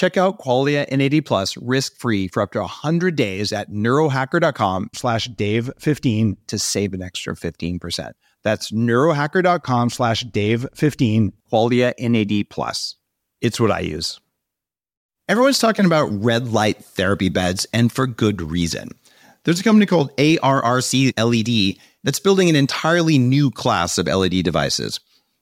Check out Qualia NAD plus risk-free for up to 100 days at neurohacker.com slash dave15 to save an extra 15%. That's neurohacker.com slash dave15, Qualia NAD plus. It's what I use. Everyone's talking about red light therapy beds, and for good reason. There's a company called ARRC LED that's building an entirely new class of LED devices.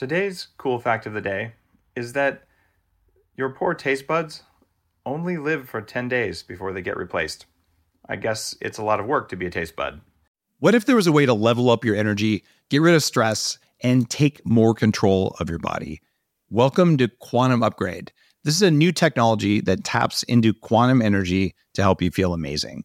Today's cool fact of the day is that your poor taste buds only live for 10 days before they get replaced. I guess it's a lot of work to be a taste bud. What if there was a way to level up your energy, get rid of stress, and take more control of your body? Welcome to Quantum Upgrade. This is a new technology that taps into quantum energy to help you feel amazing.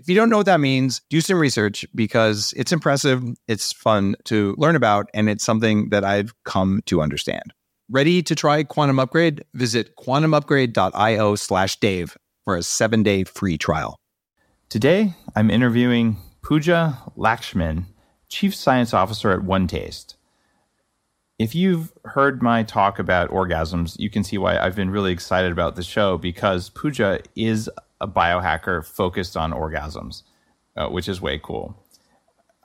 If you don't know what that means, do some research because it's impressive, it's fun to learn about, and it's something that I've come to understand. Ready to try Quantum Upgrade? Visit quantumupgrade.io slash Dave for a seven day free trial. Today, I'm interviewing Pooja Lakshmin, Chief Science Officer at OneTaste. If you've heard my talk about orgasms, you can see why I've been really excited about the show because Pooja is a biohacker focused on orgasms, uh, which is way cool.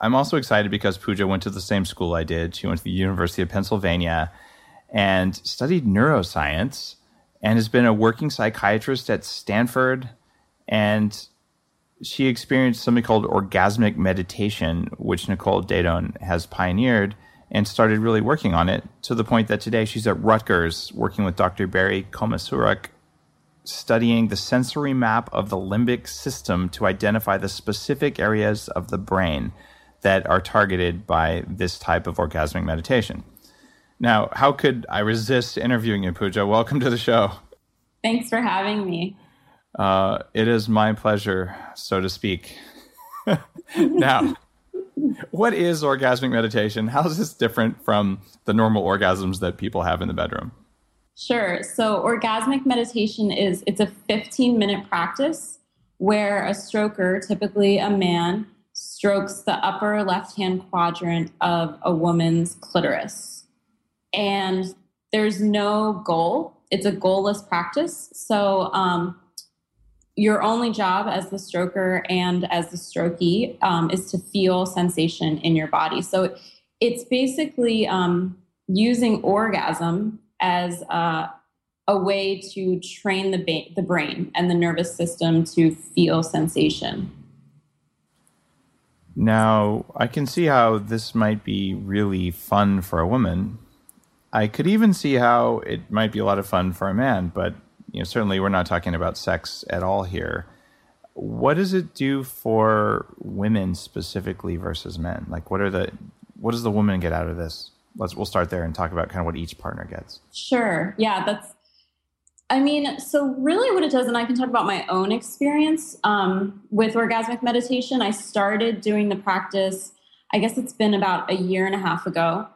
I'm also excited because Pooja went to the same school I did. She went to the University of Pennsylvania and studied neuroscience and has been a working psychiatrist at Stanford. And she experienced something called orgasmic meditation, which Nicole Daedone has pioneered and started really working on it to the point that today she's at Rutgers working with Dr. Barry Komisaruk studying the sensory map of the limbic system to identify the specific areas of the brain that are targeted by this type of orgasmic meditation. Now, how could I resist interviewing you, Pooja? Welcome to the show. Thanks for having me. Uh, it is my pleasure, so to speak. now, what is orgasmic meditation? How is this different from the normal orgasms that people have in the bedroom? Sure. So orgasmic meditation is it's a 15 minute practice where a stroker, typically a man, strokes the upper left hand quadrant of a woman's clitoris. And there's no goal. It's a goalless practice. So um, your only job as the stroker and as the strokee um, is to feel sensation in your body. So it's basically um, using orgasm as a, a way to train the, ba- the brain and the nervous system to feel sensation. Now, I can see how this might be really fun for a woman. I could even see how it might be a lot of fun for a man, but you know, certainly we're not talking about sex at all here. what does it do for women specifically versus men? Like, what are the what does the woman get out of this? Let's we'll start there and talk about kind of what each partner gets. Sure. Yeah, that's. I mean, so really, what it does, and I can talk about my own experience um, with orgasmic meditation. I started doing the practice. I guess it's been about a year and a half ago.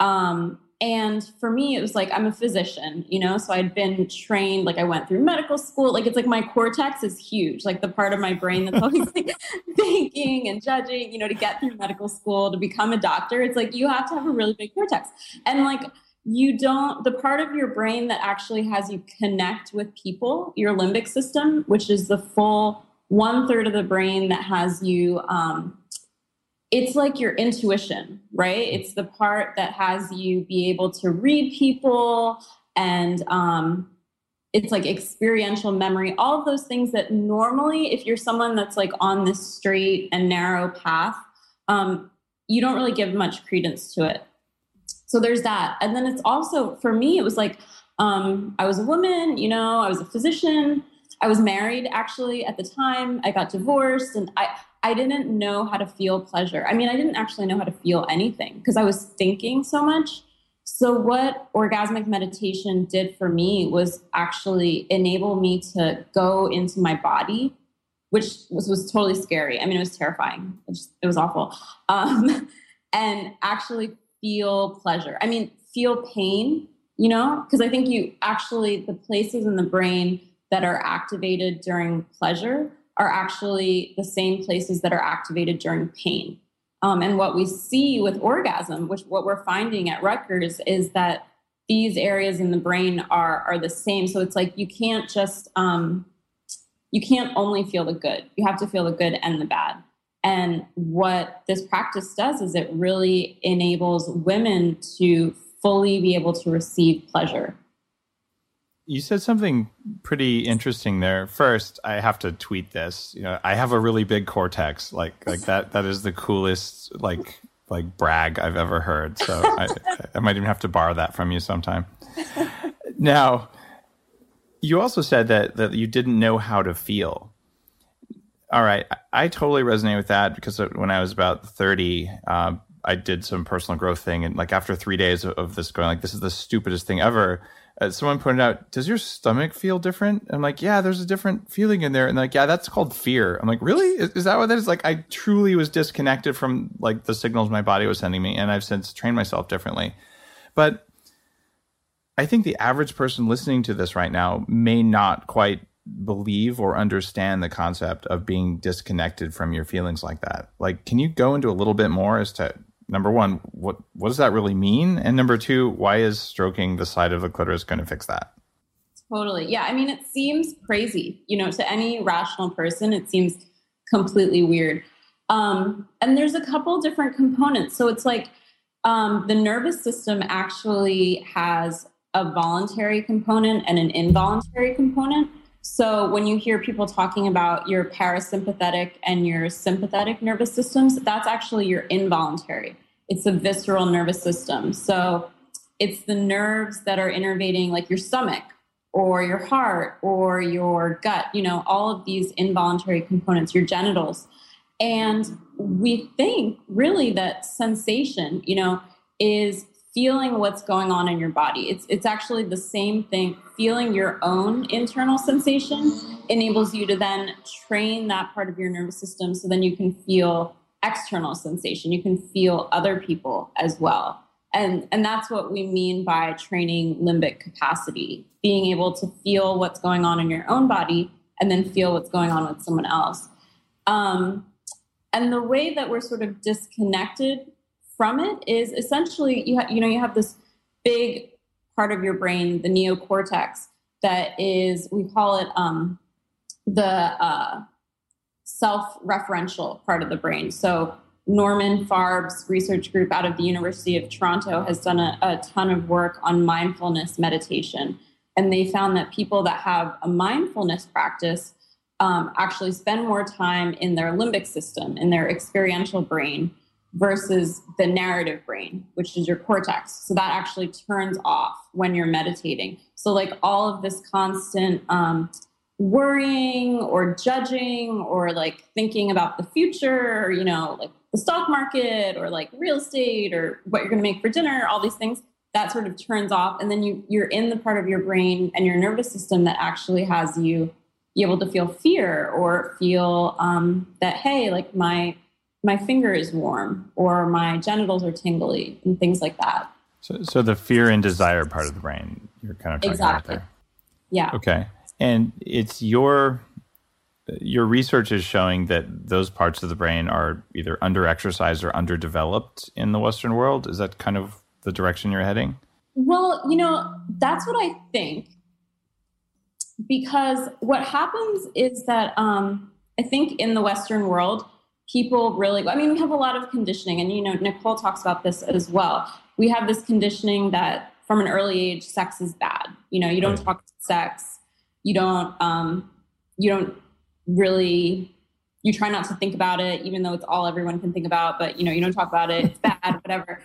Um, and for me, it was like, I'm a physician, you know, so I'd been trained, like I went through medical school. Like it's like my cortex is huge, like the part of my brain that's always like thinking and judging, you know, to get through medical school, to become a doctor. It's like you have to have a really big cortex. And like, you don't, the part of your brain that actually has you connect with people, your limbic system, which is the full one third of the brain that has you um, it's like your intuition, right? It's the part that has you be able to read people and um, it's like experiential memory, all of those things that normally, if you're someone that's like on this straight and narrow path, um, you don't really give much credence to it. So there's that. And then it's also, for me, it was like, um, I was a woman, you know, I was a physician. I was married actually at the time. I got divorced and I, I didn't know how to feel pleasure. I mean, I didn't actually know how to feel anything because I was thinking so much. So, what orgasmic meditation did for me was actually enable me to go into my body, which was, was totally scary. I mean, it was terrifying. It, just, it was awful. Um, and actually feel pleasure. I mean, feel pain, you know, because I think you actually, the places in the brain that are activated during pleasure are actually the same places that are activated during pain. Um, and what we see with orgasm, which what we're finding at Rutgers, is that these areas in the brain are are the same. So it's like you can't just um, you can't only feel the good. You have to feel the good and the bad. And what this practice does is it really enables women to fully be able to receive pleasure you said something pretty interesting there. First, I have to tweet this. You know, I have a really big cortex. Like like that that is the coolest like like brag I've ever heard. So I, I might even have to borrow that from you sometime. Now, you also said that that you didn't know how to feel. All right, I, I totally resonate with that because when I was about thirty, uh, I did some personal growth thing, and like after three days of, of this, going like, "This is the stupidest thing ever." Someone pointed out, does your stomach feel different? I'm like, yeah, there's a different feeling in there. And like, yeah, that's called fear. I'm like, really? Is, is, that what that is? Like, I truly was disconnected from like the signals my body was sending me. And I've since trained myself differently. But I think the average person listening to this right now may not quite believe or understand the concept of being disconnected from your feelings like that. Like, can you go into a little bit more as to number one, what what does that really mean? And number two, why is stroking the side of the clitoris going to fix that? Totally. Yeah. I mean, it seems crazy, you know, to any rational person, it seems completely weird. Um, and there's a couple different components. So it's like um, the nervous system actually has a voluntary component and an involuntary component. So when you hear people talking about your parasympathetic and your sympathetic nervous systems, that's actually your involuntary. It's a visceral nervous system. So it's the nerves that are innervating like your stomach or your heart or your gut, you know, all of these involuntary components, your genitals. And we think really that sensation, you know, is feeling what's going on in your body. It's it's actually the same thing. Feeling your own internal sensation enables you to then train that part of your nervous system so then you can feel external sensation. You can feel other people as well. And and that's what we mean by training limbic capacity, being able to feel what's going on in your own body and then feel what's going on with someone else. Um, and the way that we're sort of disconnected from it is essentially you ha- you know you have this big part of your brain, the neocortex, that is we call it um, the uh, self-referential part of the brain. So Norman Farb's research group out of the University of Toronto has done a, a ton of work on mindfulness meditation, and they found that people that have a mindfulness practice um, actually spend more time in their limbic system, in their experiential brain, versus the narrative brain, which is your cortex. So that actually turns off when you're meditating. So, like all of this constant um, worrying or judging or like thinking about the future or, you know, like the stock market or like real estate or what you're going to make for dinner, all these things, that sort of turns off. And then you, you're in the part of your brain and your nervous system that actually has you be able to feel fear or feel um, that, hey, like my, my finger is warm or my genitals are tingly and things like that. So, so the fear and desire part of the brain, you're kind of talking exactly. about there. Yeah. Okay. And it's your your research is showing that those parts of the brain are either under exercised or underdeveloped in the Western world. Is that kind of the direction you're heading? Well, you know, that's what I think. Because what happens is that um, I think in the Western world, people really, I mean, we have a lot of conditioning, and, you know, Nicole talks about this as well. We have this conditioning that from an early age, sex is bad. You know, you don't talk sex, you don't, um, you don't really you try not to think about it even though it's all everyone can think about but you know you don't talk about it. It's bad whatever.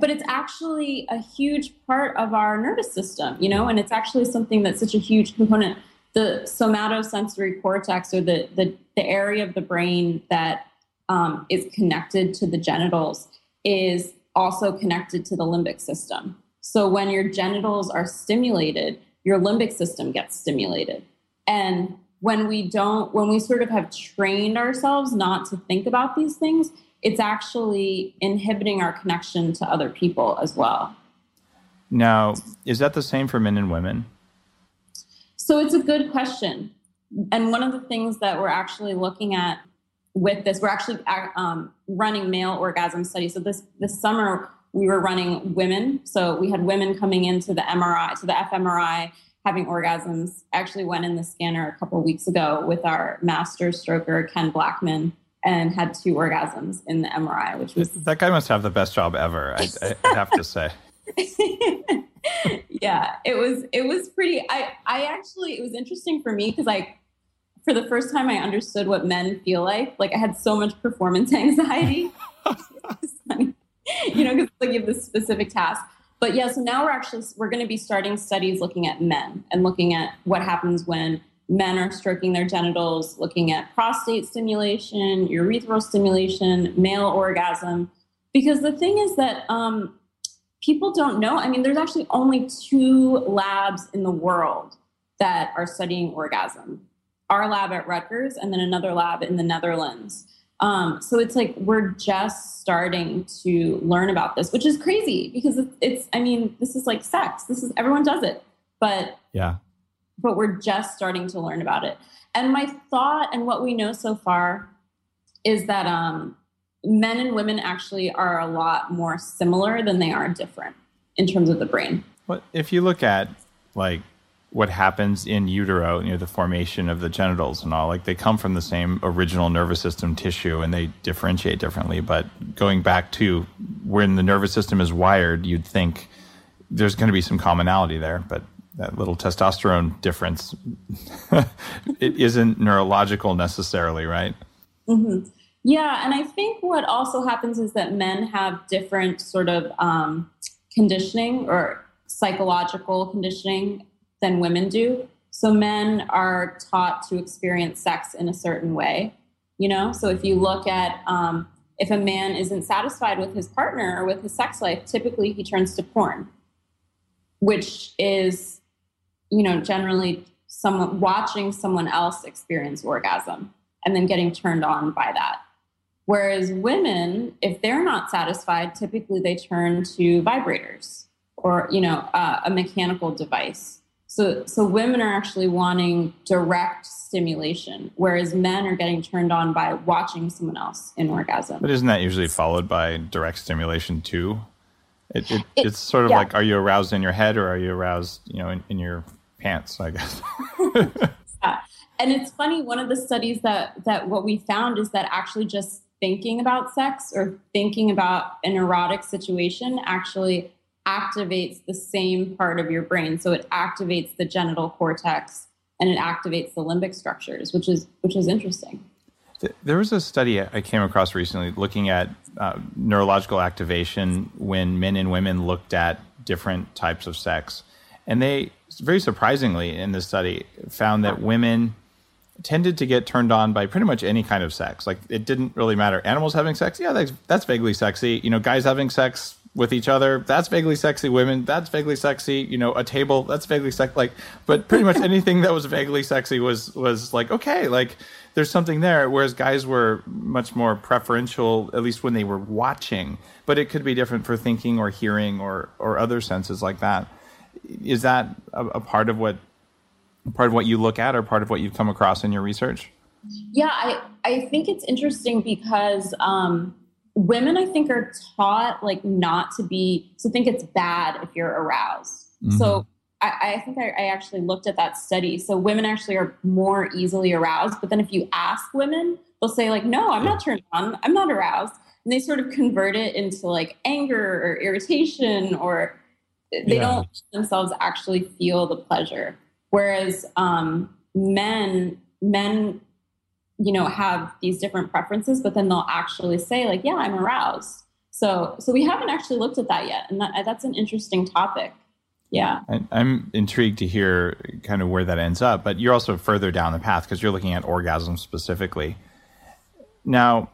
But it's actually a huge part of our nervous system you know and it's actually something that's such a huge component. The somatosensory cortex or the the, the area of the brain that um, is connected to the genitals is also connected to the limbic system. So when your genitals are stimulated your limbic system gets stimulated. And when we don't when we sort of have trained ourselves not to think about these things it's actually inhibiting our connection to other people as well. Now, is that the same for men and women? so it's a good question. And one of the things that we're actually looking at with this we're actually um, running male orgasm studies so this this summer we were running women so we had women coming into the mri to the fmri having orgasms. I actually went in the scanner a couple of weeks ago with our master stroker, Ken Blackman, and had two orgasms in the MRI, which was. That guy must have the best job ever, I, I have to say. yeah, it was it was pretty I I actually it was interesting for me because like for the first time I understood what men feel like. Like I had so much performance anxiety. you know, because like you have this specific task. But yeah, so now we're actually we're going to be starting studies looking at men and looking at what happens when men are stroking their genitals, looking at prostate stimulation, urethral stimulation, male orgasm. Because the thing is that um, people don't know. I mean, there's actually only two labs in the world that are studying orgasm. Our lab at Rutgers, and then another lab in the Netherlands. Um, so it's like we're just starting to learn about this, which is crazy because it's, it's, I mean, this is like sex. This is everyone does it, but yeah, but we're just starting to learn about it. And my thought and what we know so far is that um, men and women actually are a lot more similar than they are different in terms of the brain. But if you look at like what happens in utero, you know, the formation of the genitals and all, like they come from the same original nervous system tissue and they differentiate differently. But going back to when the nervous system is wired, you'd think there's going to be some commonality there, but that little testosterone difference, it isn't neurological necessarily, right? Mm-hmm. Yeah, and I think what also happens is that men have different sort of um, conditioning or psychological conditioning than women do. So men are taught to experience sex in a certain way, you know. So if you look at um, if a man isn't satisfied with his partner or with his sex life, typically he turns to porn, which is, you know, generally someone watching someone else experience orgasm and then getting turned on by that. Whereas women, if they're not satisfied, typically they turn to vibrators or you know uh, a mechanical device. So so women are actually wanting direct stimulation, whereas men are getting turned on by watching someone else in orgasm. But isn't that usually followed by direct stimulation too? It, it, It- it's sort of yeah. like, are you aroused in your head or are you aroused, you know, in, in your pants? I guess. Yeah. And it's funny, one of the studies that that what we found is that actually just thinking about sex or thinking about an erotic situation actually activates the same part of your brain. So it activates the genital cortex and it activates the limbic structures, which is which is interesting. There was a study I came across recently looking at uh, neurological activation when men and women looked at different types of sex. And they very surprisingly in this study found that women tended to get turned on by pretty much any kind of sex. Like it didn't really matter. Animals having sex, yeah, that's, that's vaguely sexy. You know, guys having sex with each other, that's vaguely sexy. Women, that's vaguely sexy. You know, a table, that's vaguely sexy. Like, but pretty much anything that was vaguely sexy was was like okay, like there's something there. Whereas guys were much more preferential, at least when they were watching. But it could be different for thinking or hearing or or other senses like that. Is that a, a part of what part of what you look at or part of what you've come across in your research? Yeah, I, I think it's interesting because um, women, I think, are taught like not to be, to think it's bad if you're aroused. Mm-hmm. So I, I think I, I, actually looked at that study. So women actually are more easily aroused. But then if you ask women, they'll say, like, no, I'm not turned on, I'm not aroused. And they sort of convert it into like anger or irritation, or they yeah. don't themselves actually feel the pleasure. Whereas um, men, men, you know, have these different preferences, but then they'll actually say like, "Yeah, I'm aroused." So, so we haven't actually looked at that yet, and that, that's an interesting topic. Yeah, I'm intrigued to hear kind of where that ends up. But you're also further down the path because you're looking at orgasm specifically. Now,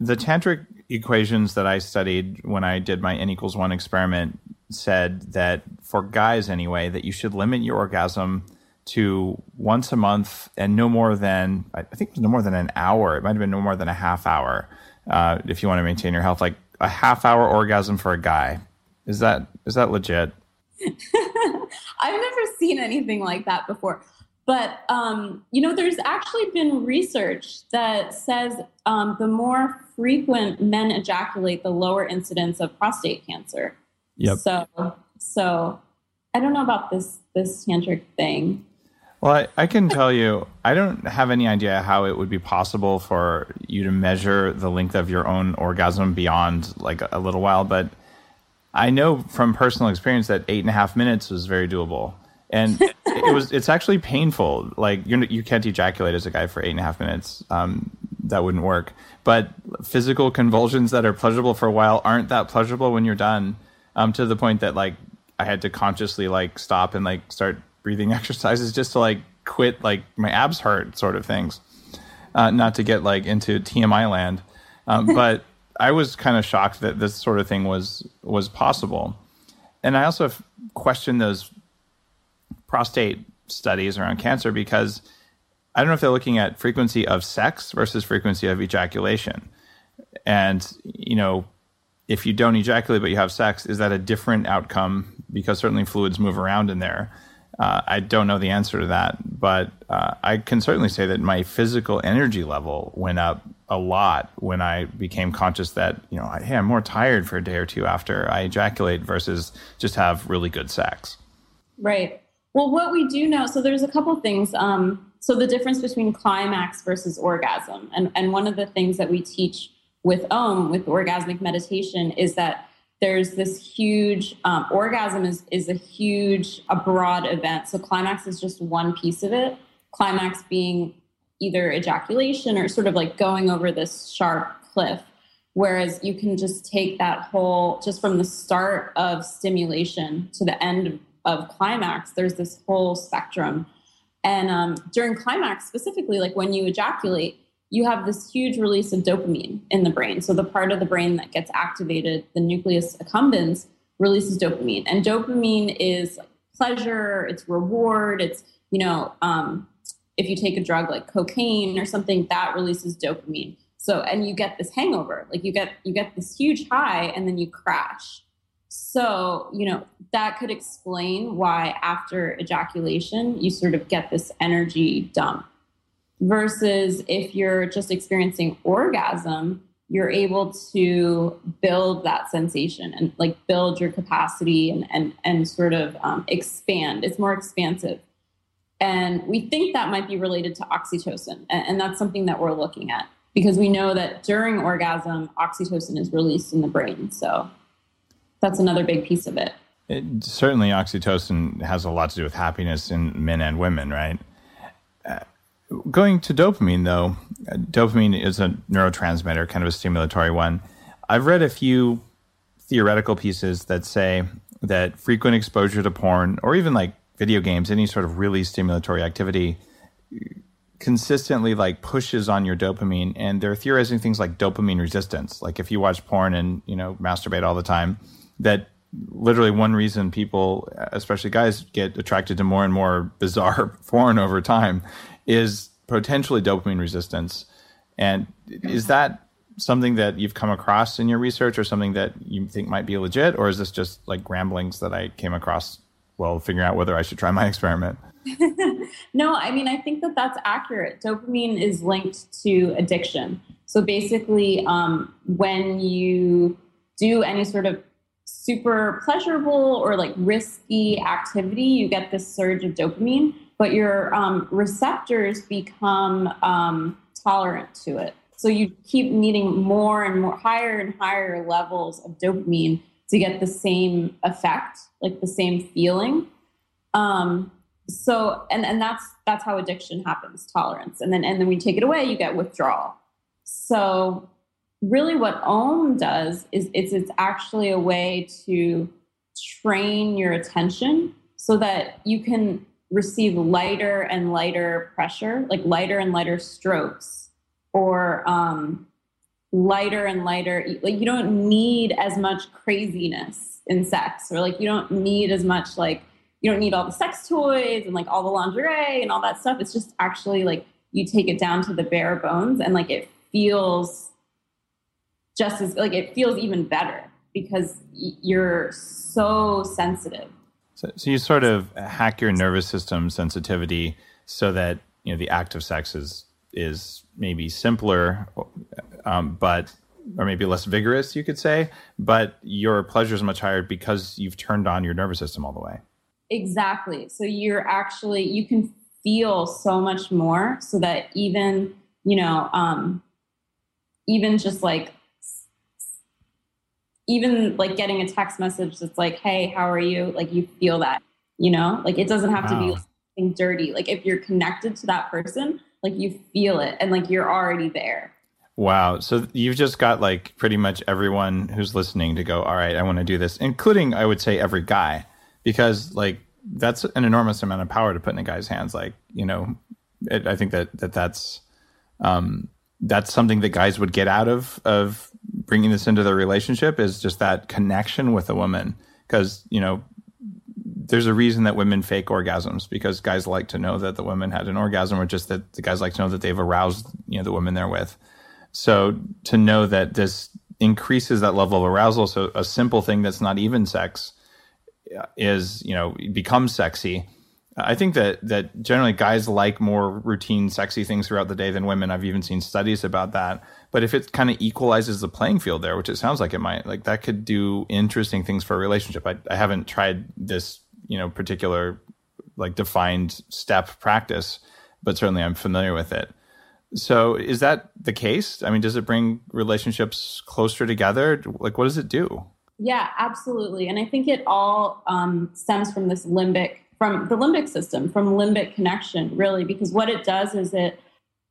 the tantric equations that I studied when I did my n equals one experiment said that for guys anyway, that you should limit your orgasm to once a month and no more than I think it was no more than an hour. It might have been no more than a half hour uh, if you want to maintain your health. Like a half hour orgasm for a guy is that is that legit? I've never seen anything like that before. But um, you know, there's actually been research that says um, the more frequent men ejaculate, the lower incidence of prostate cancer. Yep. So, so I don't know about this this tantric thing. Well, I, I, can tell you, I don't have any idea how it would be possible for you to measure the length of your own orgasm beyond like a little while, but I know from personal experience that eight and a half minutes was very doable, and it was. It's actually painful. Like you you can't ejaculate as a guy for eight and a half minutes. Um, that wouldn't work. But physical convulsions that are pleasurable for a while aren't that pleasurable when you're done um, to the point that like I had to consciously like stop and like start breathing exercises just to like quit like my abs hurt sort of things. Uh, not to get like into TMI land, um, but I was kind of shocked that this sort of thing was was possible, and I also questioned those prostate studies around cancer because I don't know if they're looking at frequency of sex versus frequency of ejaculation, and you know if you don't ejaculate but you have sex, is that a different outcome? Because certainly fluids move around in there. Uh, I don't know the answer to that, but uh, I can certainly say that my physical energy level went up a lot when I became conscious that you know, hey, I'm more tired for a day or two after I ejaculate versus just have really good sex. Right. Well, what we do know, so there's a couple things. Um, so the difference between climax versus orgasm, and and one of the things that we teach with Om, with orgasmic meditation, is that there's this huge um, orgasm is is a huge a broad event. So climax is just one piece of it. Climax being either ejaculation or sort of like going over this sharp cliff. Whereas you can just take that whole, just from the start of stimulation to the end of climax, there's this whole spectrum. And um, during climax, specifically, like when you ejaculate, you have this huge release of dopamine in the brain. So the part of the brain that gets activated, the nucleus accumbens, releases dopamine. And dopamine is pleasure, it's reward, it's, you know, um, if you take a drug like cocaine or something, that releases dopamine. So and you get this hangover, like you get you get this huge high and then you crash. So, you know, that could explain why after ejaculation you sort of get this energy dump versus if you're just experiencing orgasm you're able to build that sensation and like build your capacity and and and sort of um, expand. It's more expansive. And we think that might be related to oxytocin and, and that's something that we're looking at because we know that during orgasm oxytocin is released in the brain. So that's another big piece of it. it certainly oxytocin has a lot to do with happiness in men and women right? Uh, Going to dopamine, though, dopamine is a neurotransmitter, kind of a stimulatory one. I've read a few theoretical pieces that say that frequent exposure to porn, or even like video games, any sort of really stimulatory activity consistently like pushes on your dopamine and they're theorizing things like dopamine resistance like if you watch porn and you know masturbate all the time that literally one reason people especially guys get attracted to more and more bizarre porn over time is potentially dopamine resistance and is that something that you've come across in your research or something that you think might be legit or is this just like ramblings that i came across while figuring out whether i should try my experiment no, I mean, I think that that's accurate. Dopamine is linked to addiction. So basically, um, when you do any sort of super pleasurable or like risky activity, you get this surge of dopamine, but your um, receptors become um, tolerant to it. So you keep needing more and more, higher and higher levels of dopamine to get the same effect, like the same feeling. Um, so and and that's that's how addiction happens tolerance and then and then we take it away you get withdrawal so really what om does is it's it's actually a way to train your attention so that you can receive lighter and lighter pressure like lighter and lighter strokes or um lighter and lighter like you don't need as much craziness in sex or like you don't need as much like you don't need all the sex toys and like all the lingerie and all that stuff. It's just actually like you take it down to the bare bones and like it feels just as like it feels even better because you're so sensitive. So, so you sort of hack your nervous system sensitivity so that you know the act of sex is is maybe simpler, um, but or maybe less vigorous, you could say, but your pleasure is much higher because you've turned on your nervous system all the way. Exactly. So you're actually you can feel so much more so that even, you know, um even just like even like getting a text message that's like, "Hey, how are you?" like you feel that, you know? Like it doesn't have wow. to be like, something dirty. Like if you're connected to that person, like you feel it and like you're already there. Wow. So you've just got like pretty much everyone who's listening to go, all right, I want to do this, including, I would say, every guy because like that's an enormous amount of power to put in a guy's hands. Like you know, it, I think that that that's um, that's something that guys would get out of of bringing this into their relationship is just that connection with a woman because you know there's a reason that women fake orgasms because guys like to know that the women had an orgasm or just that the guys like to know that they've aroused you know the women they're with so to know that this increases that level of arousal so a simple thing that's not even sex uh, is you know becomes sexy. I think that that generally guys like more routine, sexy things throughout the day than women. I've even seen studies about that. But if it kind of equalizes the playing field there, which it sounds like it might, like that could do interesting things for a relationship. I, I haven't tried this, you know, particular like defined step practice, but certainly I'm familiar with it. So is that the case? I mean, does it bring relationships closer together? Like, what does it do? Yeah, absolutely. And I think it all um, stems from this limbic, from the limbic system, from limbic connection, really, because what it does is it,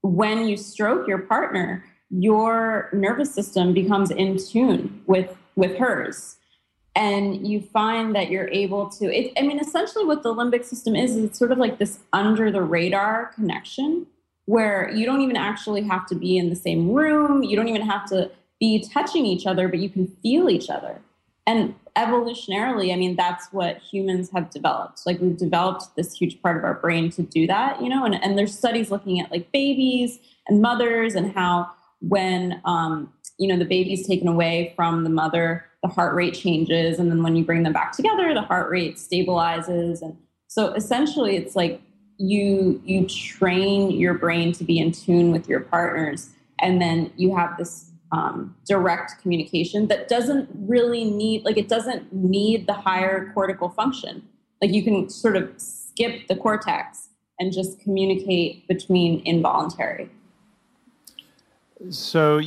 when you stroke your partner, your nervous system becomes in tune with with hers. And you find that you're able to it, i mean essentially what the limbic system is is it's sort of like this under the radar connection where you don't even actually have to be in the same room. You don't even have to be touching each other but you can feel each other. And evolutionarily, I mean, that's what humans have developed. Like we've developed this huge part of our brain to do that, you know, and, and there's studies looking at like babies and mothers and how when, um, you know, the baby's taken away from the mother, the heart rate changes. And then when you bring them back together, the heart rate stabilizes. And so essentially it's like you, you train your brain to be in tune with your partners. And then you have this um, direct communication that doesn't really need like it doesn't need the higher cortical function like you can sort of skip the cortex and just communicate between involuntary so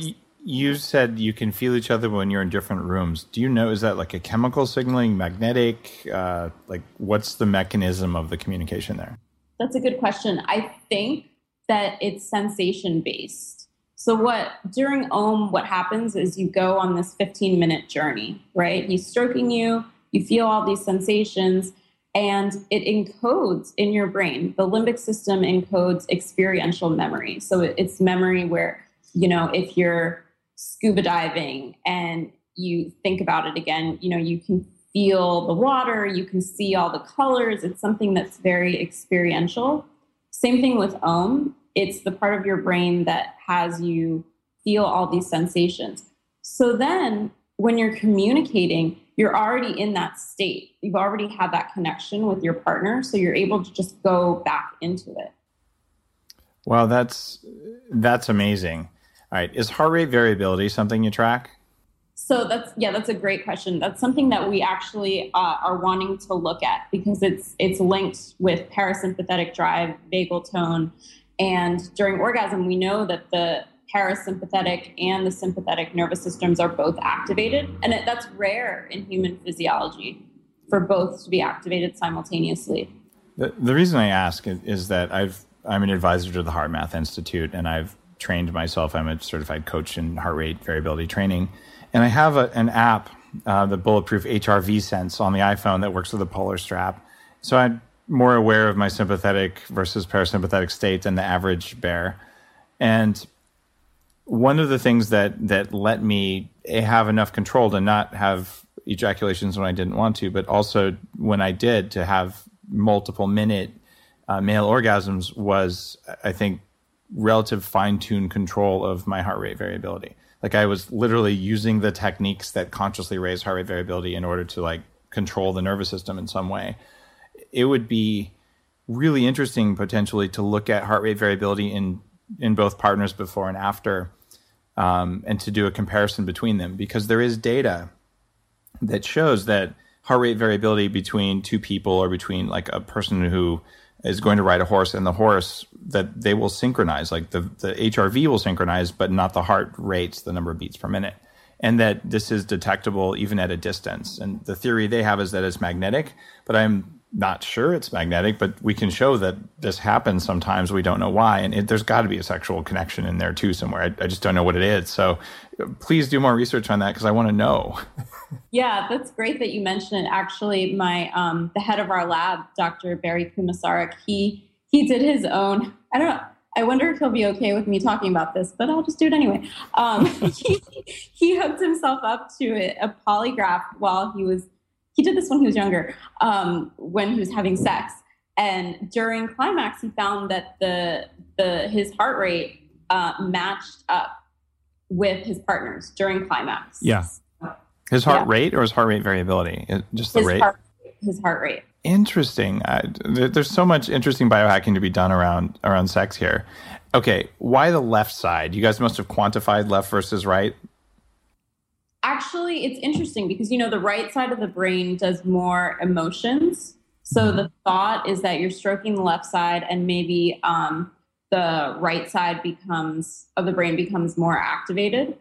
you said you can feel each other when you're in different rooms do you know is that like a chemical signaling magnetic uh, like what's the mechanism of the communication there that's a good question i think that it's sensation based so what during OM, what happens is you go on this 15 minute journey, right? He's stroking you, you feel all these sensations, and it encodes in your brain. The limbic system encodes experiential memory. So it's memory where, you know, if you're scuba diving and you think about it again, you know, you can feel the water, you can see all the colors. It's something that's very experiential. Same thing with Om. It's the part of your brain that has you feel all these sensations. So then when you're communicating, you're already in that state. You've already had that connection with your partner, so you're able to just go back into it. Wow, that's that's amazing. All right, is heart rate variability something you track? So that's yeah, that's a great question. That's something that we actually uh, are wanting to look at because it's it's linked with parasympathetic drive, vagal tone, and during orgasm, we know that the parasympathetic and the sympathetic nervous systems are both activated. And it, that's rare in human physiology for both to be activated simultaneously. The, the reason I ask is that I've, I'm an advisor to the HeartMath Institute and I've trained myself. I'm a certified coach in heart rate variability training. And I have a, an app, uh, the Bulletproof HRV Sense on the iPhone that works with a polar strap. So I'm more aware of my sympathetic versus parasympathetic state than the average bear. And one of the things that that let me have enough control to not have ejaculations when I didn't want to, but also when I did to have multiple minute uh, male orgasms was, I think, relative fine tuned control of my heart rate variability. Like I was literally using the techniques that consciously raise heart rate variability in order to like control the nervous system in some way. It would be really interesting potentially to look at heart rate variability in in both partners before and after um, and to do a comparison between them because there is data that shows that heart rate variability between two people or between like a person who is going to ride a horse and the horse that they will synchronize like the, the hrv will synchronize but not the heart rates the number of beats per minute. And that this is detectable even at a distance. And the theory they have is that it's magnetic but i'm not sure it's magnetic, but we can show that this happens sometimes. We don't know why. And it, there's got to be a sexual connection in there too somewhere. I, I, just don't know what it is. So please do more research on that because I want to know. yeah, that's great that you mentioned it. Actually, my um, the head of our lab, Dr. Barry Komisaruk, he he did his own. I don't know. I wonder if he'll be okay with me talking about this, but I'll just do it anyway. Um, he, he hooked himself up to a, a polygraph while he was he did this when he was younger, um, when he was having sex. And during climax, he found that the the his heart rate uh, matched up with his partners during climax. Yeah. His heart yeah. rate or his heart rate variability? Just the his rate? Heart, his heart rate. Interesting. Uh, there's so much interesting biohacking to be done around around sex here. Okay, why the left side? You guys must have quantified left versus right actually it's interesting because you know the right side of the brain does more emotions. So mm-hmm. the thought is that you're stroking the left side and maybe um, the right side becomes of the brain becomes more activated.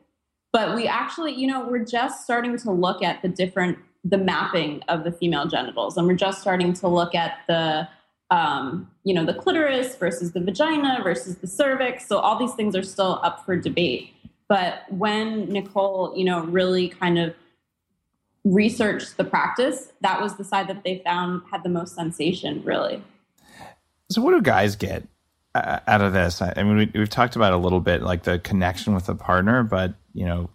But we actually you know we're just starting to look at the different the mapping of the female genitals. And we're just starting to look at the um, you know the clitoris versus the vagina versus the cervix. So all these things are still up for debate but when Nicole, you know, really kind of researched the practice, that was the side that they found had the most sensation, really. So, what do guys get uh, out of this? I mean, we, have talked about a little bit like the connection with the partner, but you know,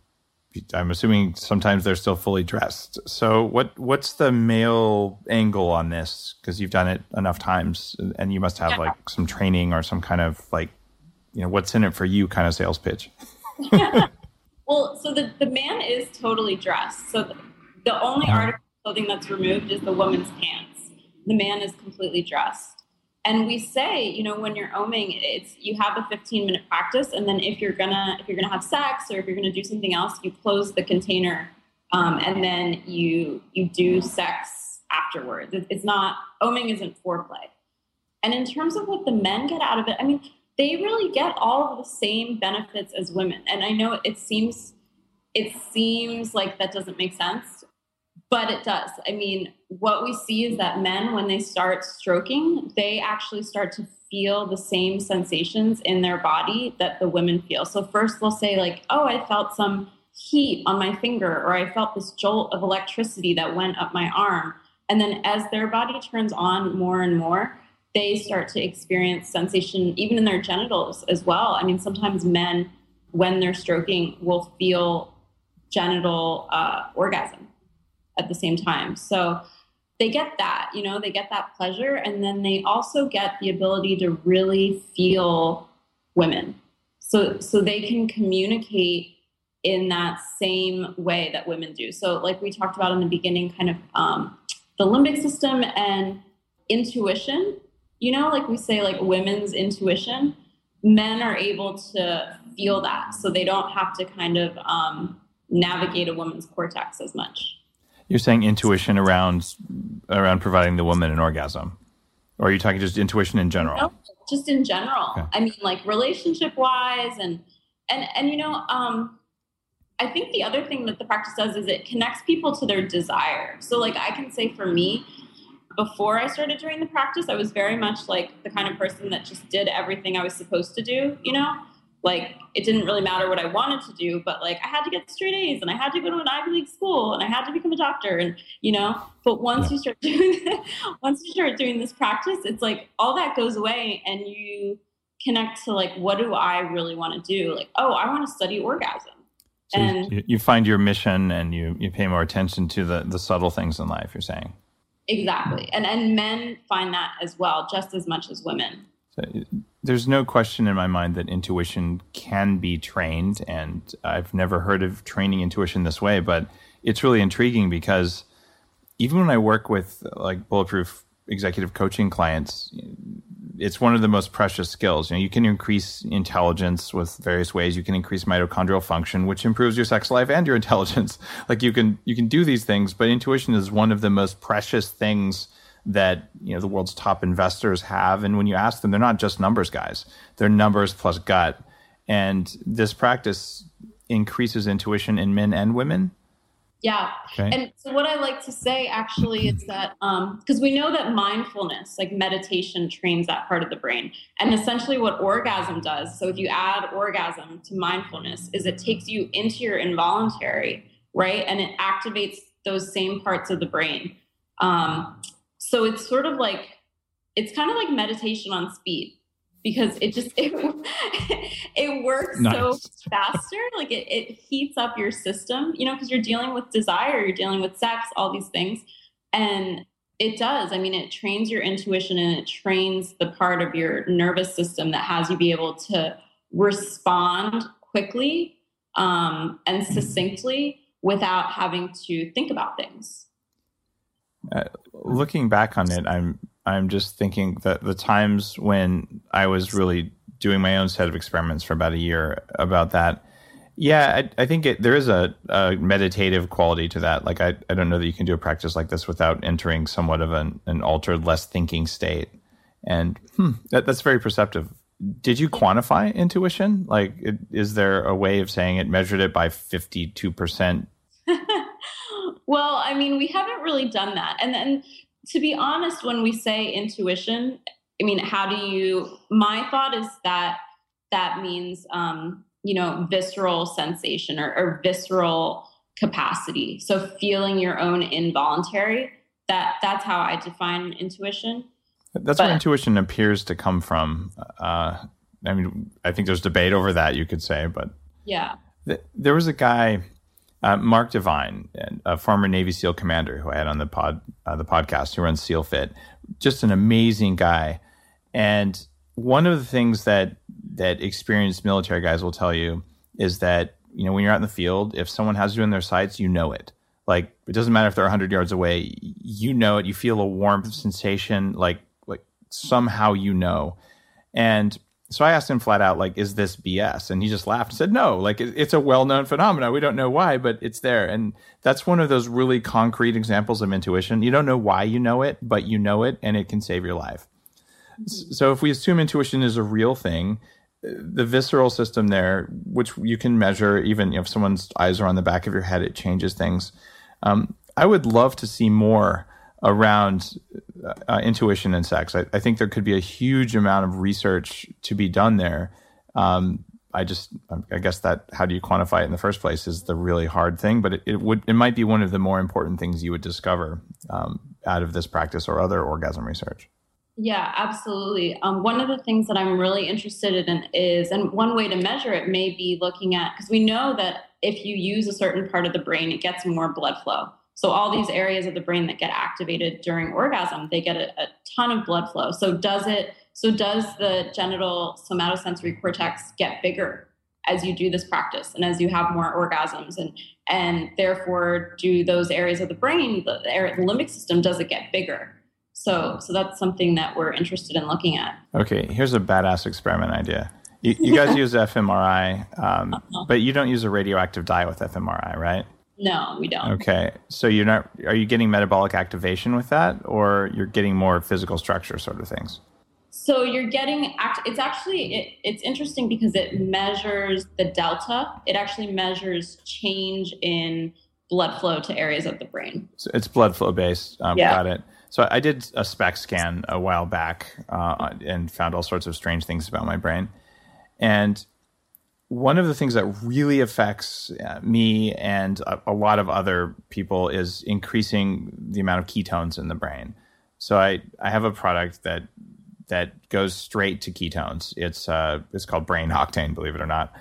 I'm assuming sometimes they're still fully dressed. So, what what's the male angle on this? Because you've done it enough times, and you must have yeah. like some training or some kind of like, you know, what's in it for you kind of sales pitch. well, so the, the man is totally dressed. So the, the only article of clothing that's removed is the woman's pants. The man is completely dressed. And we say, you know, when you're oming, it's you have a 15 minute practice, and then if you're gonna if you're gonna have sex or if you're gonna do something else, you close the container, um, and then you you do sex afterwards. It's not oming isn't foreplay. And in terms of what the men get out of it, I mean, they really get all of the same benefits as women. And I know it seems it seems like that doesn't make sense, but it does. I mean, what we see is that men when they start stroking, they actually start to feel the same sensations in their body that the women feel. So first they'll say like, "Oh, I felt some heat on my finger or I felt this jolt of electricity that went up my arm." And then as their body turns on more and more, they start to experience sensation even in their genitals as well. I mean, sometimes men, when they're stroking, will feel genital uh, orgasm at the same time. So they get that, you know, they get that pleasure. And then they also get the ability to really feel women. So, so they can communicate in that same way that women do. So, like we talked about in the beginning, kind of um, the limbic system and intuition, you know, like we say, like women's intuition, men are able to feel that. So they don't have to kind of um, navigate a woman's cortex as much. You're saying intuition around around providing the woman an orgasm, or are you talking just intuition in general? No, just in general. Okay. I mean, like relationship wise, and and and you know, um, I think the other thing that the practice does is it connects people to their desire. So, like, I can say for me, before I started doing the practice, I was very much like the kind of person that just did everything I was supposed to do, you know? like it didn't really matter what I wanted to do, but like I had to get straight A's and I had to go to an Ivy League school and I had to become a doctor and you know. But once you start doing once you start doing this practice, it's like all that goes away and you connect to like what do I really want to do? Like oh, I want to study orgasm. So and you, you find your mission and you you pay more attention to the the subtle things in life. You're saying exactly, and and men find that as well, just as much as women. So there's no question in my mind that intuition can be trained, and I've never heard of training intuition this way, but it's really intriguing because even when I work with like bulletproof executive coaching clients, it's one of the most precious skills. You know, you can increase intelligence with various ways. You can increase mitochondrial function, which improves your sex life and your intelligence. Like you can you can do these things, but intuition is one of the most precious things that you know the world's top investors have and when you ask them they're not just numbers guys they're numbers plus gut and this practice increases intuition in men and women yeah. Okay. and so what i like to say actually is that because um, we know that mindfulness like meditation trains that part of the brain. And essentially what orgasm does so if you add orgasm to mindfulness is it takes you into your involuntary right? And it activates those same parts of the brain. Um, so it's sort of like it's kind of like meditation on speed because it just it, it works nice. so faster like it, it heats up your system you know because you're dealing with desire you're dealing with sex all these things and it does i mean it trains your intuition and it trains the part of your nervous system that has you be able to respond quickly um, and succinctly without having to think about things uh, looking back on it, I'm I'm just thinking that the times when I was really doing my own set of experiments for about a year about that. Yeah, I, I think it, there is a, a, meditative quality to that. Like, I, I don't know that you can do a practice like this without entering somewhat of an, an altered, less thinking state. And hmm, that, that's very perceptive. Did you quantify intuition? Like, it, is there a way of saying it measured it by 52%? Well, I mean, we haven't really done that. And then to be honest, when we say intuition, I mean, how do you, my thought is that that means, um, you know, visceral sensation or, or visceral capacity. So feeling your own involuntary, that that's how I define intuition. That's but, where intuition appears to come from. Uh, I mean, I think there's debate over that, you could say, but yeah. Th- there was a guy uh, Mark Divine, a former Navy SEAL commander who I had on the pod, uh, the podcast, who runs SEALFIT, just an amazing guy. And one of the things that that experienced military guys will tell you is that you know when you're out in the field, if someone has you in their sights, you know it. Like it doesn't matter if they're 100 yards away, you know it. You feel a warmth sensation, like like somehow you know. And so I asked him flat out, like, is this BS? And he just laughed and said, no, like, it's a well known phenomenon. We don't know why, but it's there. And that's one of those really concrete examples of intuition. You don't know why you know it, but you know it and it can save your life. So if we assume intuition is a real thing, the visceral system there, which you can measure, even if someone's eyes are on the back of your head, it changes things. Um, I would love to see more around uh, intuition and sex. I, I, think there could be a huge amount of research to be done there. Um, I just, I guess that how do you quantify it in the first place is the really hard thing, but it, it would, it might be one of the more important things you would discover um, out of this practice or other orgasm research. Yeah, absolutely. Um, one of the things that I'm really interested in is, and one way to measure it may be looking at, because we know that if you use a certain part of the brain, it gets more blood flow. So all these areas of the brain that get activated during orgasm, they get a, a ton of blood flow. So does it? So does the genital somatosensory cortex get bigger as you do this practice and as you have more orgasms and and therefore do those areas of the brain the, the limbic system does it get bigger so, so that's something that we're interested in looking at. Okay, here's a badass experiment idea. You, you guys use fMRI, um, uh-huh. but you don't use a radioactive dye with fMRI, right? No, we don't. Okay, so you're not. Are you getting metabolic activation with that, or you're getting more physical structure sort of things? So you're getting. It's actually it, it's interesting because it measures the delta. It actually measures change in blood flow to areas of the brain. So it's blood flow based. Um, yeah. Got it. So I did a SPECT scan a while back uh, and found all sorts of strange things about my brain. And one of the things that really affects uh, me and a, a, lot of other people is increasing the amount of ketones in the brain. So I, I have a product that that goes straight to ketones. It's uh, it's called Brain Octane, believe it or not.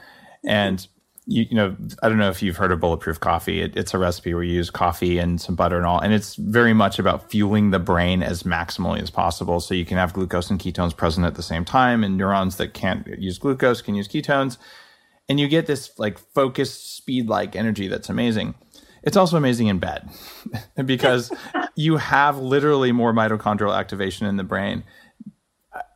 And you, you, know, I don't know if you've heard of bulletproof coffee. It, it's a recipe where you use coffee and some butter and all, and it's very much about fueling the brain as maximally as possible. So you can have glucose and ketones present at the same time, and neurons that can't use glucose can use ketones, and you get this like focused speed like energy that's amazing. It's also amazing in bed because you have literally more mitochondrial activation in the brain.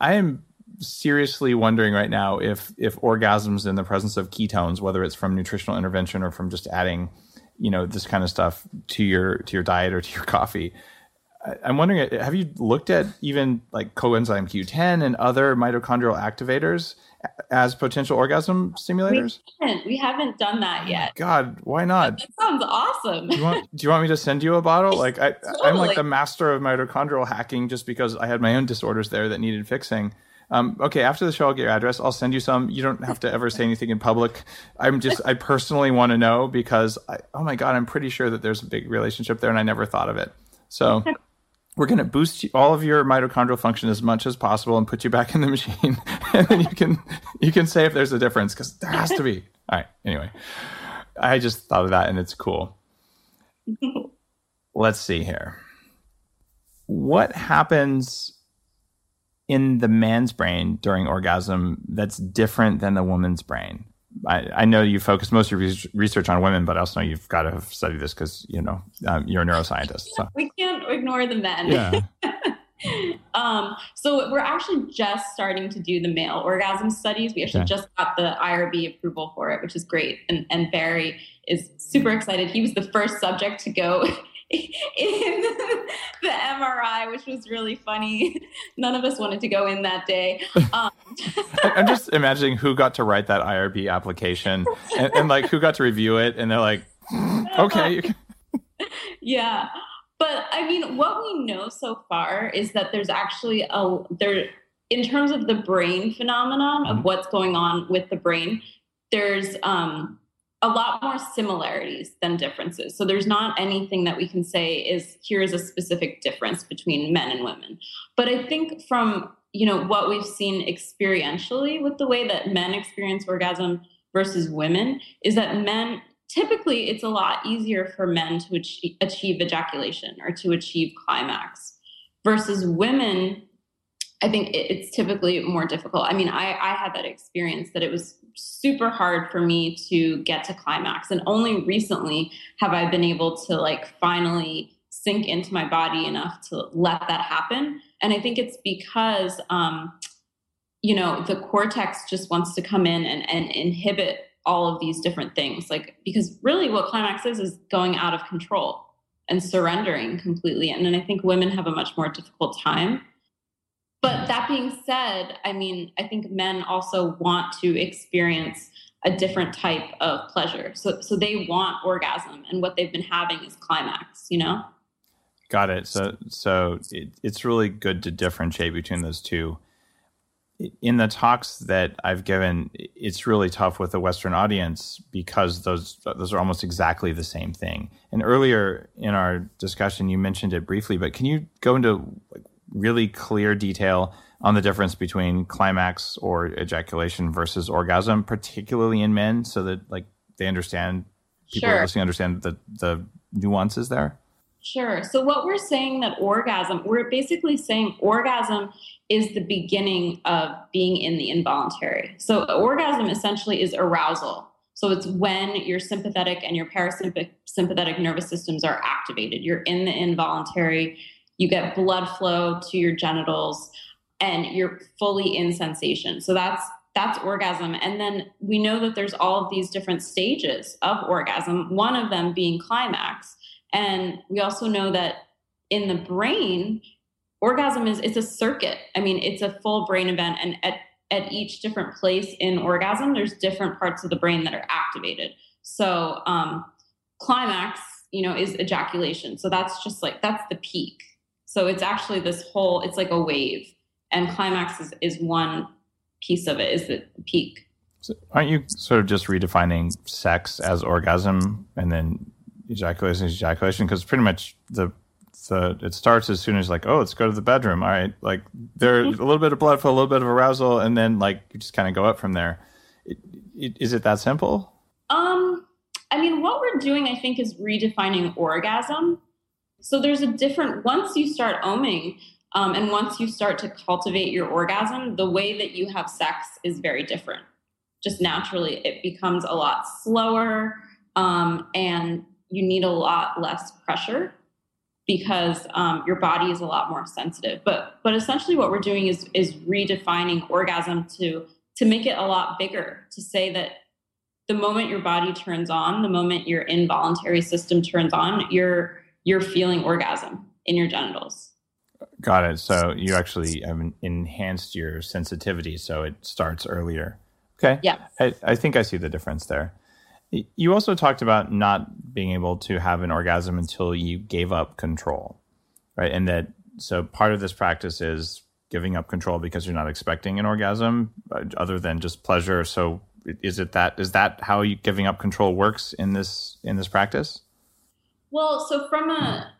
I am seriously wondering right now if if orgasms in the presence of ketones, whether it's from nutritional intervention or from just adding, you know, this kind of stuff to your to your diet or to your coffee. I'm wondering, have you looked at even like coenzyme Q10 and other mitochondrial activators as potential orgasm stimulators? We haven't, we haven't done that yet. God, why not? That sounds awesome. do, you want, do you want me to send you a bottle? Like I, totally. I'm like the master of mitochondrial hacking just because I had my own disorders there that needed fixing. Um, okay, after the show, I'll get your address. I'll send you some. You don't have to ever say anything in public. I'm just, I personally want to know because, I, oh my God, I'm pretty sure that there's a big relationship there and I never thought of it. So we're going to boost all of your mitochondrial function as much as possible and put you back in the machine. and then you can, you can say if there's a difference because there has to be. All right. Anyway, I just thought of that and it's cool. Let's see here. What happens in the man's brain during orgasm that's different than the woman's brain? I, I know you focus most of your research on women, but I also know you've got to have studied this because you know um, you're a neuroscientist. So. We can't ignore the men. Yeah. um, so we're actually just starting to do the male orgasm studies. We actually okay. just got the IRB approval for it, which is great. And, and Barry is super excited. He was the first subject to go in the MRI, which was really funny. None of us wanted to go in that day. Um, I'm just imagining who got to write that IRB application and, and like who got to review it, and they're like, okay. yeah, but I mean, what we know so far is that there's actually a there in terms of the brain phenomenon of mm-hmm. what's going on with the brain. There's um, a lot more similarities than differences. So there's not anything that we can say is here is a specific difference between men and women. But I think from you know what we've seen experientially with the way that men experience orgasm versus women is that men typically it's a lot easier for men to achieve, achieve ejaculation or to achieve climax versus women I think it's typically more difficult. I mean, I, I had that experience that it was super hard for me to get to climax. And only recently have I been able to like finally sink into my body enough to let that happen. And I think it's because, um, you know, the cortex just wants to come in and, and inhibit all of these different things. Like, because really what climax is, is going out of control and surrendering completely. And then I think women have a much more difficult time but that being said, I mean, I think men also want to experience a different type of pleasure. So so they want orgasm and what they've been having is climax, you know? Got it. So so it, it's really good to differentiate between those two. In the talks that I've given, it's really tough with a Western audience because those those are almost exactly the same thing. And earlier in our discussion, you mentioned it briefly, but can you go into like really clear detail on the difference between climax or ejaculation versus orgasm, particularly in men, so that like they understand people Sure. listening understand the the nuances there? Sure. So what we're saying that orgasm, we're basically saying orgasm is the beginning of being in the involuntary. So orgasm essentially is arousal. So it's when your sympathetic and your parasympathetic nervous systems are activated. You're in the involuntary, you get blood flow to your genitals and you're fully in sensation. So that's that's orgasm. And then we know that there's all of these different stages of orgasm, one of them being climax. And we also know that in the brain, orgasm is it's a circuit. I mean, it's a full brain event, and at at each different place in orgasm, there's different parts of the brain that are activated. So um, climax, you know, is ejaculation. So that's just like that's the peak. So it's actually this whole. It's like a wave, and climax is is one piece of it. Is the peak. So aren't you sort of just redefining sex as orgasm and then ejaculation is ejaculation? Because pretty much the the it starts as soon as like oh let's go to the bedroom. All right, like there's a little bit of blood flow, a little bit of arousal, and then like you just kind of go up from there. It, it, is it that simple? Um, I mean, what we're doing, I think, is redefining orgasm. So there's a different, once you start oming um, and once you start to cultivate your orgasm, the way that you have sex is very different. Just naturally, it becomes a lot slower um, and you need a lot less pressure because um, your body is a lot more sensitive. But but essentially, what we're doing is is redefining orgasm to to make it a lot bigger. To say that the moment your body turns on, the moment your involuntary system turns on, you're you're feeling orgasm in your genitals. Got it. So you actually have enhanced your sensitivity, so it starts earlier. Okay. Yeah. I, I think I see the difference there. You also talked about not being able to have an orgasm until you gave up control, right? And that so part of this practice is giving up control because you're not expecting an orgasm, uh, other than just pleasure. So is it that is that how you giving up control works in this in this practice? Well, so from a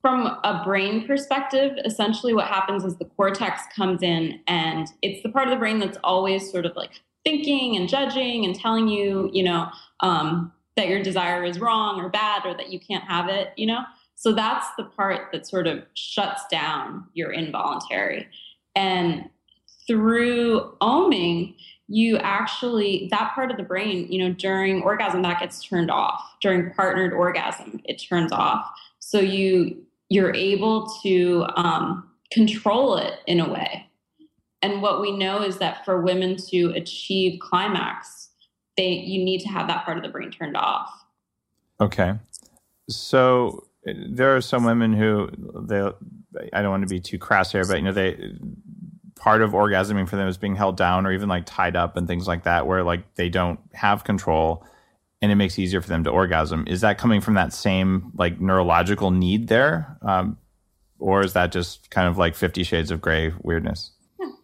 from a brain perspective, essentially what happens is the cortex comes in and it's the part of the brain that's always sort of like thinking and judging and telling you, you know, um, that your desire is wrong or bad or that you can't have it, you know? So that's the part that sort of shuts down your involuntary. And through oming, you actually, that part of the brain, you know, during orgasm, that gets turned off. During partnered orgasm, it turns off. So you, you're able to um, control it in a way. And what we know is that for women to achieve climax, they you need to have that part of the brain turned off. Okay. So there are some women who they I don't want to be too crass here, but you know they part of orgasming for them is being held down or even like tied up and things like that where like they don't have control and it makes it easier for them to orgasm. Is that coming from that same like neurological need there? Um, or is that just kind of like 50 shades of gray weirdness?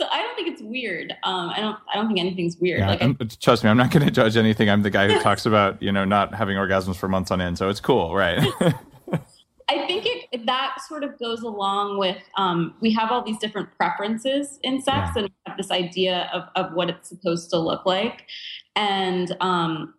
So I don't think it's weird. Um, I don't. I don't think anything's weird. Yeah, like I, trust me, I'm not going to judge anything. I'm the guy who talks about you know not having orgasms for months on end, so it's cool, right? I think it that sort of goes along with um, we have all these different preferences in sex, and we have this idea of of what it's supposed to look like, and um,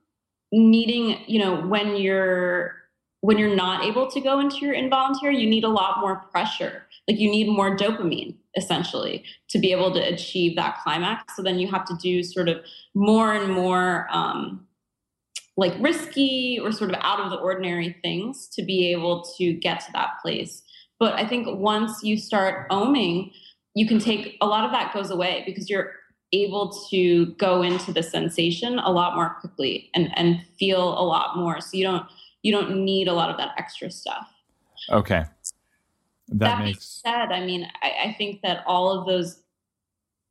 needing you know when you're when you're not able to go into your involuntary, you need a lot more pressure. Like you need more dopamine essentially to be able to achieve that climax. So then you have to do sort of more and more um, like risky or sort of out of the ordinary things to be able to get to that place. But I think once you start oming, you can take a lot of that goes away because you're able to go into the sensation a lot more quickly and and feel a lot more. So you don't you don't need a lot of that extra stuff. okay, that, That, makes said, I mean, I, I think that all of those,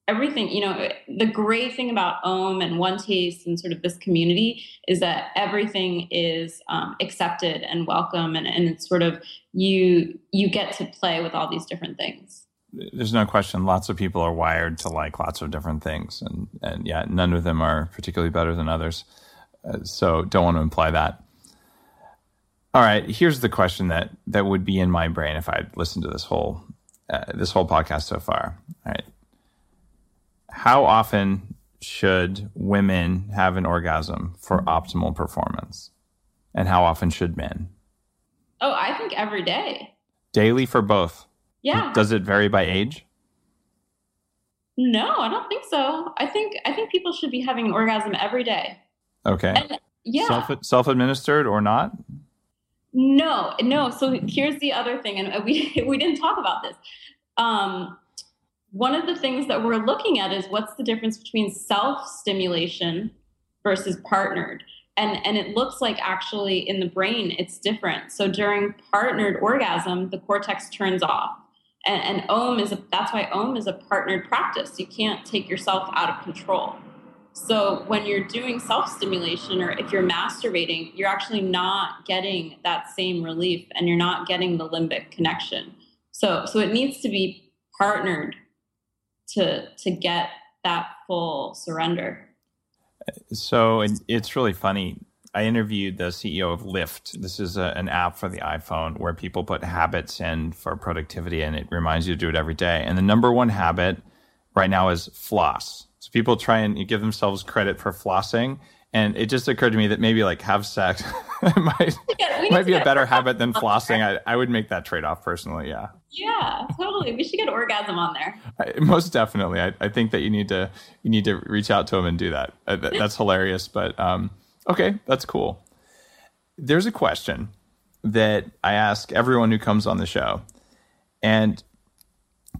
everything, you know, the great thing about OM and OneTaste and sort of this community is that everything is um, accepted and welcome, and, and it's sort of you you get to play with all these different things. there's no question. Lots of people are wired to like lots of different things, and and yeah, none of them are particularly better than others. Uh, so don't want to imply that. All right, here's the question that that would be in my brain if I'd listened to this whole uh, this whole podcast so far. All right, how often should women have an orgasm for optimal performance, and how often should men? Oh, I think every day. Daily for both. Yeah. Does it vary by age? No, I don't think so. I think I think people should be having an orgasm every day. Okay. And yeah. Self self administered or not? No, no. So here's the other thing, and we we didn't talk about this. Um, one of the things that we're looking at is what's the difference between self stimulation versus partnered. And and it looks like actually in the brain it's different. So during partnered orgasm the cortex turns off. And, and om is a, that's why om is a partnered practice. You can't take yourself out of control so when you're doing self stimulation or if you're masturbating you're actually not getting that same relief and you're not getting the limbic connection so so it needs to be partnered to to get that full surrender so it's really funny. I interviewed the CEO of Lift. This is a, an app for the iPhone where people put habits in for productivity and it reminds you to do it every day. And the number one habit right now is floss. So people try and give themselves credit for flossing. And it just occurred to me that maybe like have sex might, yeah, might be a better habit than flossing. I, I would make that trade off personally. Yeah. Yeah, totally. We should get orgasm on there. I, most definitely. I, I think that you need to you need to reach out to him and do that. Uh, that that's hilarious. But um, okay, that's cool. There's a question that I ask everyone who comes on the show, and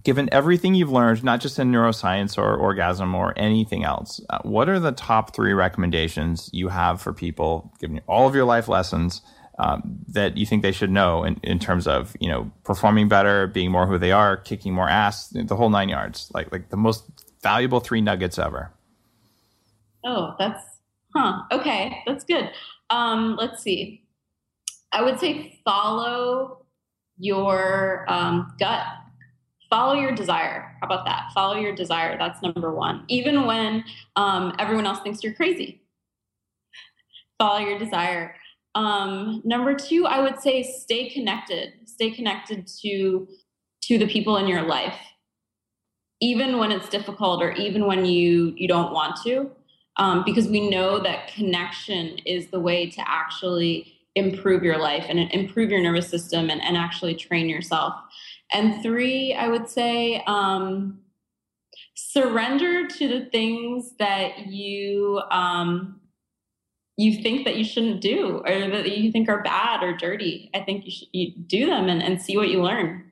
given everything you've learned, not just in neuroscience or orgasm or anything else, uh, what are the top three recommendations you have for people, given all of your life lessons? um, that you think they should know in, in terms of you know performing better, being more who they are, kicking more ass, the whole nine yards. Like like the most valuable three nuggets ever. Oh, that's huh. Okay, that's good. Um, let's see. I would say follow your um, gut. Follow your desire. How about that? Follow your desire. That's number one. Even when um, everyone else thinks you're crazy. Follow your desire. Um, number two, I would say stay connected. Stay connected to to the people in your life, even when it's difficult or even when you you don't want to, um, because we know that connection is the way to actually improve your life and improve your nervous system and, and actually train yourself. And three, I would say um, surrender to the things that you um, you think that you shouldn't do or that you think are bad or dirty. I think you should you do them and, and see what you learn.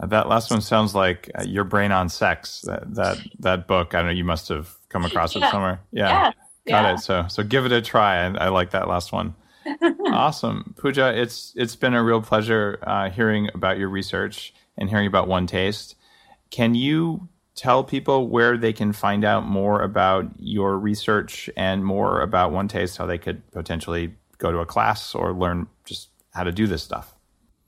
Uh, that last one sounds like uh, your brain on sex. That that that book. I know you must have come across yeah. it somewhere. Yeah, yeah. got yeah. it. So so give it a try. I, I like that last one. awesome, Pooja. It's it's been a real pleasure uh, hearing about your research and hearing about OneTaste. Can you tell people where they can find out more about your research and more about OneTaste, how they could potentially go to a class or learn just how to do this stuff?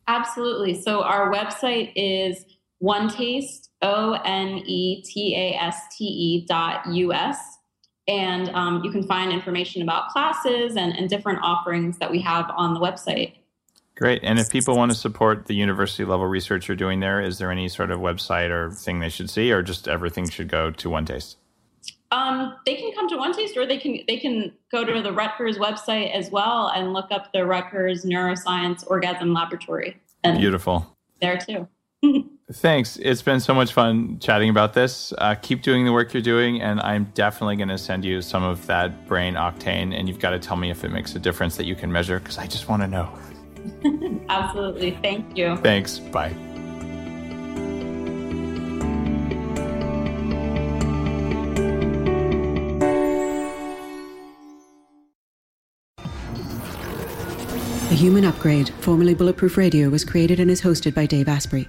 Absolutely. So our website is OneTaste, O N E T A S T E dot US. And um, you can find information about classes and, and different offerings that we have on the website. Great. And if people want to support the university level research you're doing there, is there any sort of website or thing they should see, or just everything should go to OneTaste? Um, they can come to OneTaste, or they can they can go to the Rutgers website as well and look up the Rutgers Neuroscience Orgasm Laboratory. And Beautiful. There too. Thanks. It's been so much fun chatting about this. Uh, keep doing the work you're doing, and I'm definitely going to send you some of that brain octane. And you've got to tell me if it makes a difference that you can measure, because I just want to know. Absolutely. Thank you. Thanks. Bye. The Human Upgrade, formerly Bulletproof Radio, was created and is hosted by Dave Asprey.